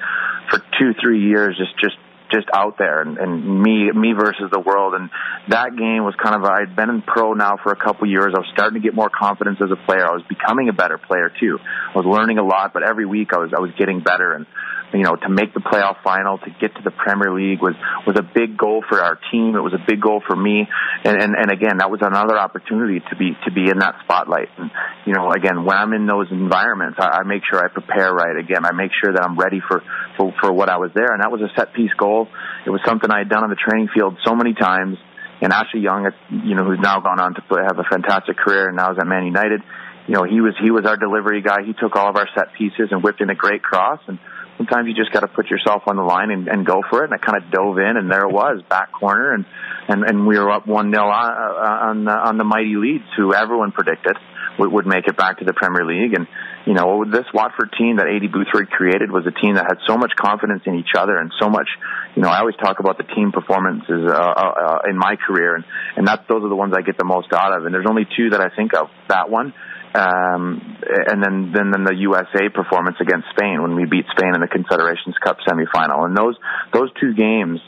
for two three years just just just out there and, and me me versus the world and that game was kind of I'd been in pro now for a couple years I was starting to get more confidence as a player I was becoming a better player too I was learning a lot but every week I was I was getting better and you know, to make the playoff final, to get to the Premier League was was a big goal for our team. It was a big goal for me, and and, and again, that was another opportunity to be to be in that spotlight. And you know, again, when I'm in those environments, I, I make sure I prepare right. Again, I make sure that I'm ready for for for what I was there, and that was a set piece goal. It was something I had done on the training field so many times. And Ashley Young, you know, who's now gone on to play, have a fantastic career and now is at Man United. You know, he was he was our delivery guy. He took all of our set pieces and whipped in a great cross and sometimes you just got to put yourself on the line and, and go for it. And I kind of dove in, and there it was, back corner, and and and we were up one 0 on uh, on the, on the mighty Leeds, who everyone predicted would, make it back to the Premier League. And you know, this Watford team that Aidy Boothroyd created was a team that had so much confidence in each other and so much. You know, I always talk about the team performances uh, uh, in my career, and and that's those are the ones I get the most out of. And there's only two that I think of. That one um, and then, then then the USA performance against Spain when we beat Spain in the Confederations Cup semifinal. And those those two games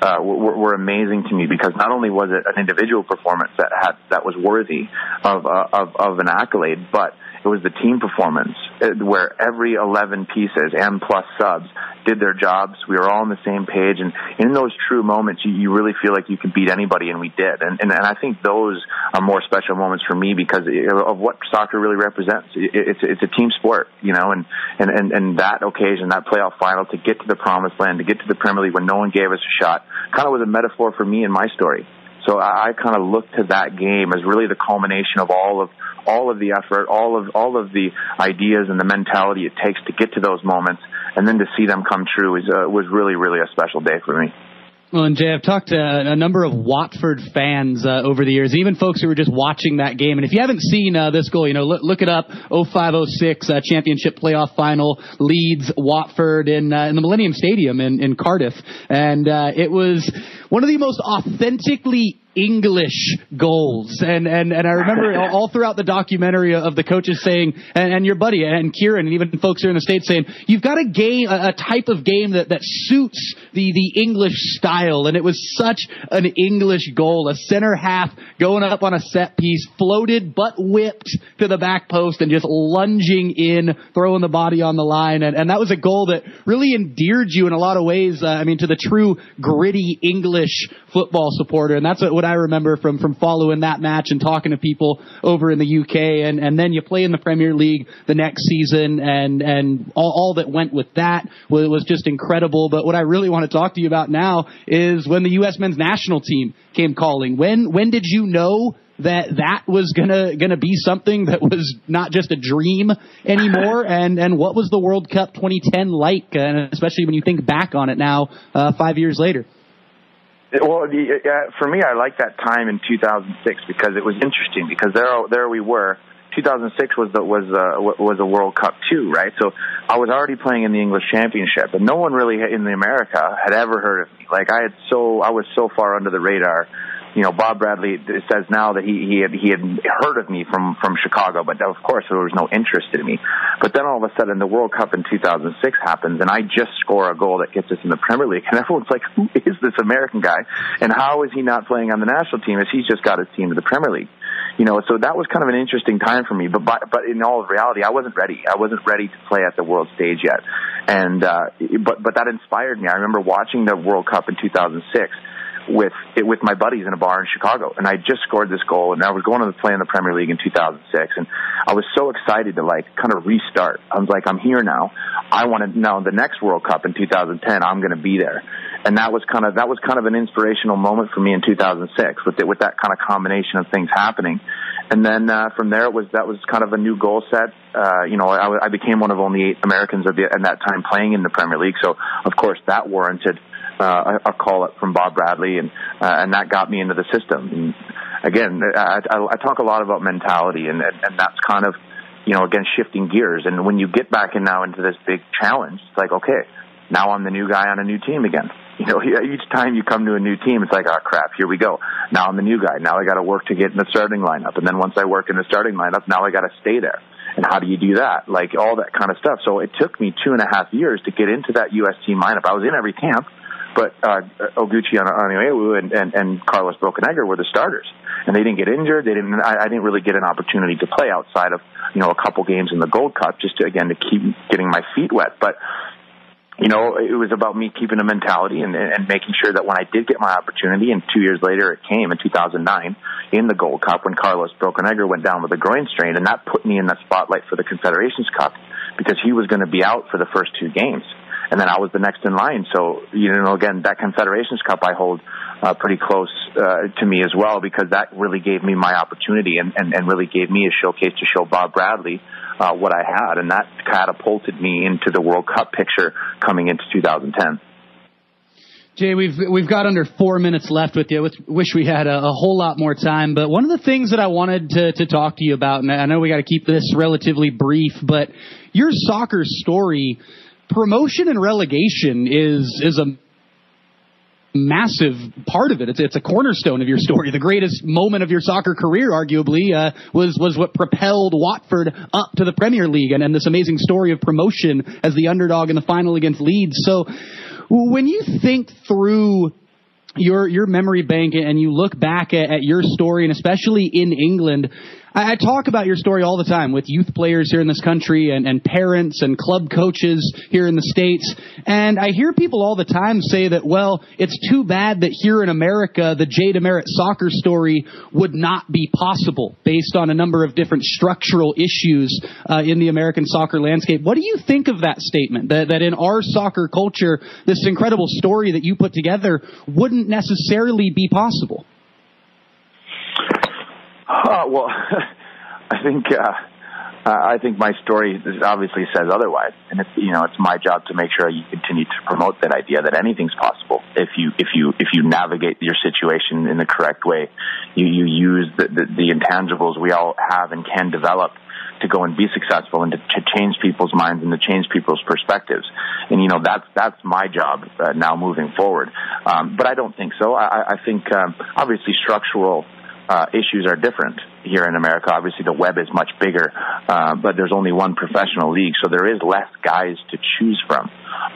uh, were, were amazing to me because not only was it an individual performance that had that was worthy of uh, of, of an accolade, but it was the team performance uh, where every 11 pieces and plus subs did their jobs. We were all on the same page. And in those true moments, you, you really feel like you can beat anybody, and we did. And, and, and I think those are more special moments for me because of what soccer really represents. It's, it's a team sport, you know, and, and, and, and that occasion, that playoff final to get to the promised land, to get to the Premier League when no one gave us a shot, kind of was a metaphor for me and my story. So I, I kind of look to that game as really the culmination of all of all of the effort, all of all of the ideas and the mentality it takes to get to those moments, and then to see them come true is uh, was really really a special day for me. Well, and Jay, I've talked to a number of Watford fans uh, over the years, even folks who were just watching that game. And if you haven't seen uh, this goal, you know, look, look it up: 0506 uh, championship playoff final, Leeds Watford in uh, in the Millennium Stadium in in Cardiff, and uh, it was one of the most authentically English goals. And, and, and I remember all throughout the documentary of the coaches saying, and, and your buddy and Kieran and even folks here in the States saying, you've got a game, a, a type of game that, that suits the, the English style. And it was such an English goal, a center half going up on a set piece, floated but whipped to the back post and just lunging in, throwing the body on the line. And, and that was a goal that really endeared you in a lot of ways. Uh, I mean, to the true gritty English football supporter. And that's what, I remember from, from following that match and talking to people over in the UK. And, and then you play in the Premier League the next season and, and all, all that went with that was, was just incredible. But what I really want to talk to you about now is when the U.S. men's national team came calling. When, when did you know that that was gonna gonna be something that was not just a dream anymore. and and what was the World Cup 2010 like? And especially when you think back on it now, uh, five years later. Well, the, uh, for me, I like that time in 2006 because it was interesting because there there we were. 2006 was the was uh, was a World Cup too, right? So I was already playing in the English Championship, and no one really in the America had ever heard of me. Like I had so I was so far under the radar you know, Bob Bradley says now that he he had he had heard of me from from Chicago, but of course there was no interest in me. But then all of a sudden the World Cup in 2006 happens, and I just score a goal that gets us in the Premier League, and everyone's like, "Who is this American guy? And how is he not playing on the national team? As he's just got his team to the Premier League." You know, so that was kind of an interesting time for me. But but, but in all reality, I wasn't ready. I wasn't ready to play at the world stage yet. And uh, but but that inspired me. I remember watching the World Cup in 2006 with it with my buddies in a bar in Chicago, and I just scored this goal, and I was going to play in the Premier League in 2006, and I was so excited to like kind of restart. I was like, I'm here now. I want to now the next World Cup in 2010. I'm going to be there, and that was kind of that was kind of an inspirational moment for me in 2006 with it, with that kind of combination of things happening. And then uh, from there, it was that was kind of a new goal set. Uh, you know, I, I became one of only eight Americans at, the, at that time playing in the Premier League, so of course that warranted uh, a, call up from Bob Bradley, and uh, and that got me into the system. And again, I, I, I talk a lot about mentality, and and that's kind of you know again shifting gears. And when you get back in now into this big challenge, it's like okay, now I'm the new guy on a new team again. You know, each time you come to a new team, it's like, oh crap, here we go. Now I'm the new guy. Now I got to work to get in the starting lineup, and then once I work in the starting lineup, now I got to stay there. And how do you do that? Like all that kind of stuff. So it took me two and a half years to get into that U.S. team lineup. I was in every camp but uh, Oguchi Onyewu and, and, and Carlos Bocanegra were the starters, and they didn't get injured. They didn't. I, I didn't really get an opportunity to play outside of you know a couple games in the Gold Cup, just to again to keep getting my feet wet. But you know, it was about me keeping a mentality and, and making sure that when I did get my opportunity, and two years later it came in 2009 in the Gold Cup when Carlos Bocanegra went down with a groin strain, and that put me in the spotlight for the Confederations Cup because he was going to be out for the first two games and then I was the next in line. So you know, again, that Confederations Cup I hold uh, pretty close uh, to me as well because that really gave me my opportunity and, and, and really gave me a showcase to show Bob Bradley uh, what I had, and that catapulted me into the World Cup picture coming into 2010. Jay, we've we've got under four minutes left with you. Wish we had a, a, whole lot more time, but one of the things that I wanted to, to talk to you about, and I know we got to keep this relatively brief, but your soccer story promotion and relegation is is a massive part of it. It's it's a cornerstone of your story. The greatest moment of your soccer career, arguably, uh, was was what propelled Watford up to the Premier League, and, and this amazing story of promotion as the underdog in the final against Leeds. So, when you think through your your memory bank and you look back at, at your story, and especially in England I, I talk about your story all the time with youth players here in this country and, and parents and club coaches here in the States. And I hear people all the time say that, well, it's too bad that here in America, the Jay DeMerit soccer story would not be possible based on a number of different structural issues uh, in the American soccer landscape. What do you think of that statement? That, that in our soccer culture, this incredible story that you put together wouldn't necessarily be possible? Uh, well, I think uh, I think my story obviously says otherwise, and it's you know it's my job to make sure you continue to promote that idea that anything's possible if you if you if you navigate your situation in the correct way, you you use the the, the intangibles we all have and can develop to go and be successful and to, to change people's minds and to change people's perspectives. And you know that's that's my job uh, now moving forward. Um, but I don't think so. I, I think um, obviously structural uh, issues are different here in America. Obviously, the web is much bigger, uh, but there's only one professional league, so there is less guys to choose from.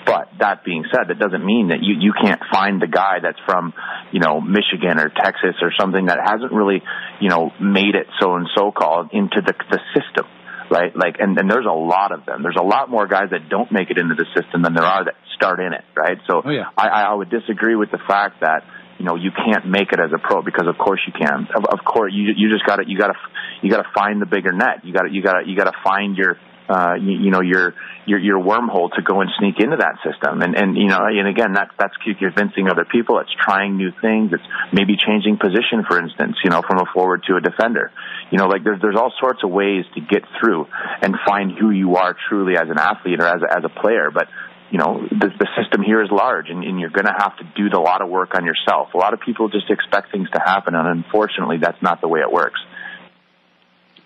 But that being said, that doesn't mean that you you can't find the guy that's from you know Michigan or Texas or something that hasn't really you know made it so and so called into the the system. Right, like, and, and there's a lot of them. There's a lot more guys that don't make it into the system than there are that start in it. Right, so oh, yeah. I, I would disagree with the fact that you know you can't make it as a pro because of course you can. Of, of course you you just got to you got to you got to find the bigger net. You got to you got to you got to find your uh, you, you know your your your wormhole to go and sneak into that system. And and you know and again that that's convincing other people. It's trying new things. It's maybe changing position, for instance. You know from a forward to a defender. You know like there's there's all sorts of ways to get through and find who you are truly as an athlete or as a, as a player. But you know, the, the system here is large and, and you're going to have to do a lot of work on yourself. A lot of people just expect things to happen, and unfortunately, that's not the way it works.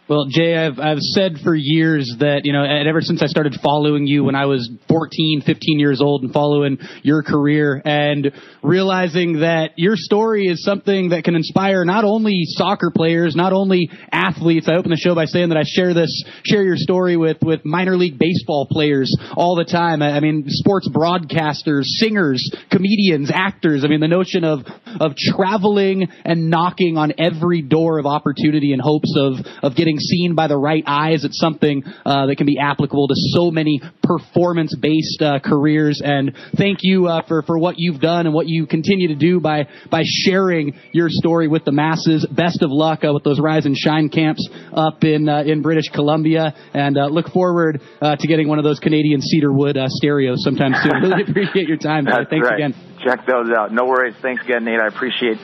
Well, Jay, I've I've said for years that you know, and ever since I started following you when I was 14, 15 years old, and following your career, and realizing that your story is something that can inspire not only soccer players, not only athletes. I open the show by saying that I share this, share your story with with minor league baseball players all the time. I mean, sports broadcasters, singers, comedians, actors. I mean, the notion of of traveling and knocking on every door of opportunity in hopes of of getting seen by the right eyes. It's something uh, that can be applicable to so many performance-based uh, careers. And thank you uh, for for what you've done and what you continue to do by by sharing your story with the masses. Best of luck uh, with those Rise and Shine camps up in uh, in British Columbia, and uh, look forward to getting one of those Canadian cedarwood stereos sometime soon. really appreciate your time. Thanks right. again. Check those out. No worries. Thanks again, Nate. I appreciate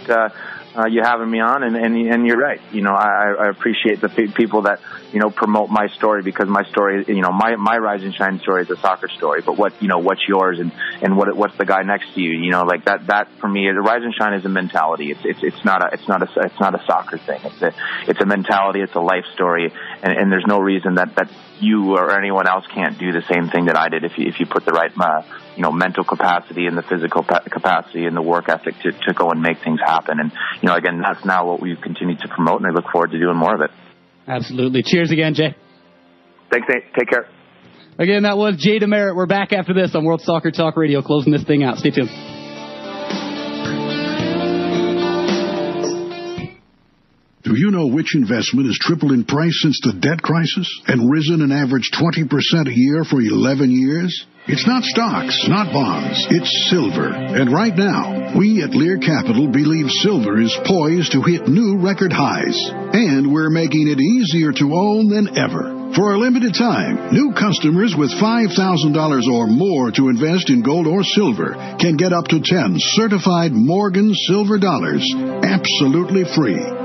uh, you having me on, and, and and you're right. You know, I, I appreciate the people that you know promote my story because my story, you know, my my rise and shine story is a soccer story. But what you know, what's yours, and and what what's the guy next to you? You know, like that that for me, the rise and shine is a mentality. It's it's it's not a it's not a it's not a soccer thing. It's a it's a mentality. It's a life story, and and there's no reason that that you or anyone else can't do the same thing that I did if you if you put the right uh, you know mental capacity and the physical capacity and the work ethic to to go and make things happen. And you know, again, that's now what we've continued to promote, and I look forward to doing more of it. Absolutely. Cheers again, Jay. Thanks, Nate. Take care. Again, that was Jay DeMerit. We're back after this on World Soccer Talk Radio, closing this thing out. Stay tuned. Do you know which investment has tripled in price since the debt crisis and risen an average 20% a year for 11 years? It's not stocks, not bonds, it's silver. And right now, we at Lear Capital believe silver is poised to hit new record highs. And we're making it easier to own than ever. For a limited time, new customers with $5,000 or more to invest in gold or silver can get up to 10 certified Morgan silver dollars absolutely free.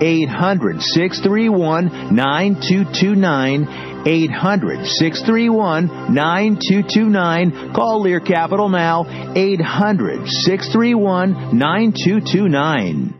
800 631 9229. 800 631 9229. Call Lear Capital now. 800 631 9229.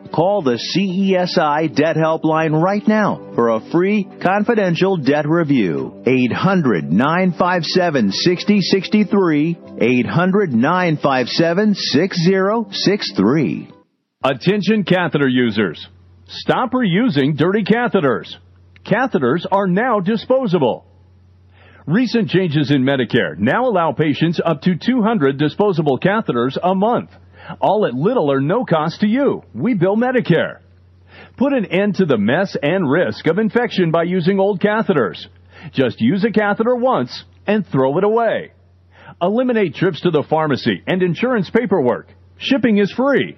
Call the CESI Debt Helpline right now for a free confidential debt review. 800 957 6063. 800 957 6063. Attention catheter users. Stop reusing dirty catheters. Catheters are now disposable. Recent changes in Medicare now allow patients up to 200 disposable catheters a month all at little or no cost to you. We bill Medicare. Put an end to the mess and risk of infection by using old catheters. Just use a catheter once and throw it away. Eliminate trips to the pharmacy and insurance paperwork. Shipping is free.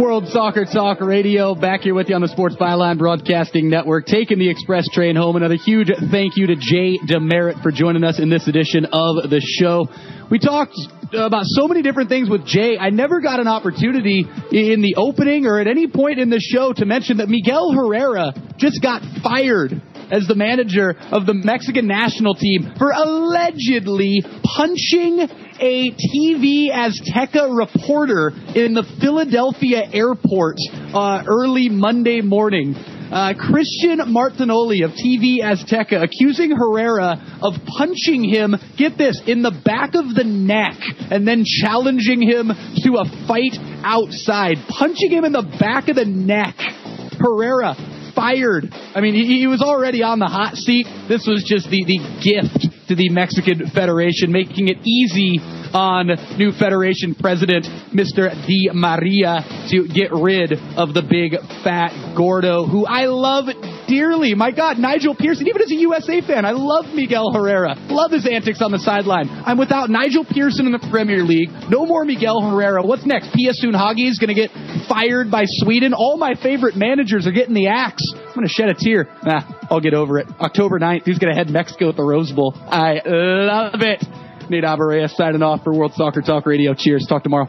World Soccer Talk Radio back here with you on the Sports Byline Broadcasting Network, taking the express train home. Another huge thank you to Jay DeMerit for joining us in this edition of the show. We talked about so many different things with Jay. I never got an opportunity in the opening or at any point in the show to mention that Miguel Herrera just got fired as the manager of the Mexican national team for allegedly punching a TV Azteca reporter in the Philadelphia airport uh, early Monday morning. Uh, Christian Martinoli of TV Azteca accusing Herrera of punching him, get this, in the back of the neck and then challenging him to a fight outside. Punching him in the back of the neck. Herrera fired. I mean, he, he, was already on the hot seat. This was just the, the gift to the Mexican Federation, making it easy on new Federation president, Mr. de María, to get rid of the big fat Gordo, who I love dearly. My God, Nigel Pearson, even as a USA fan, I love Miguel Herrera. Love his antics on the sideline. I'm without Nigel Pearson in the Premier League. No more Miguel Herrera. What's next? Pia Sundhage is going to get fired by Sweden. All my favorite managers are getting the axe. I'm going to shed a tear. Nah, I'll get over it. October 9th, he's going to head Mexico at the Rose Bowl. I love it. Nate Abaurrea signing off for World Soccer Talk Radio. Cheers. Talk tomorrow.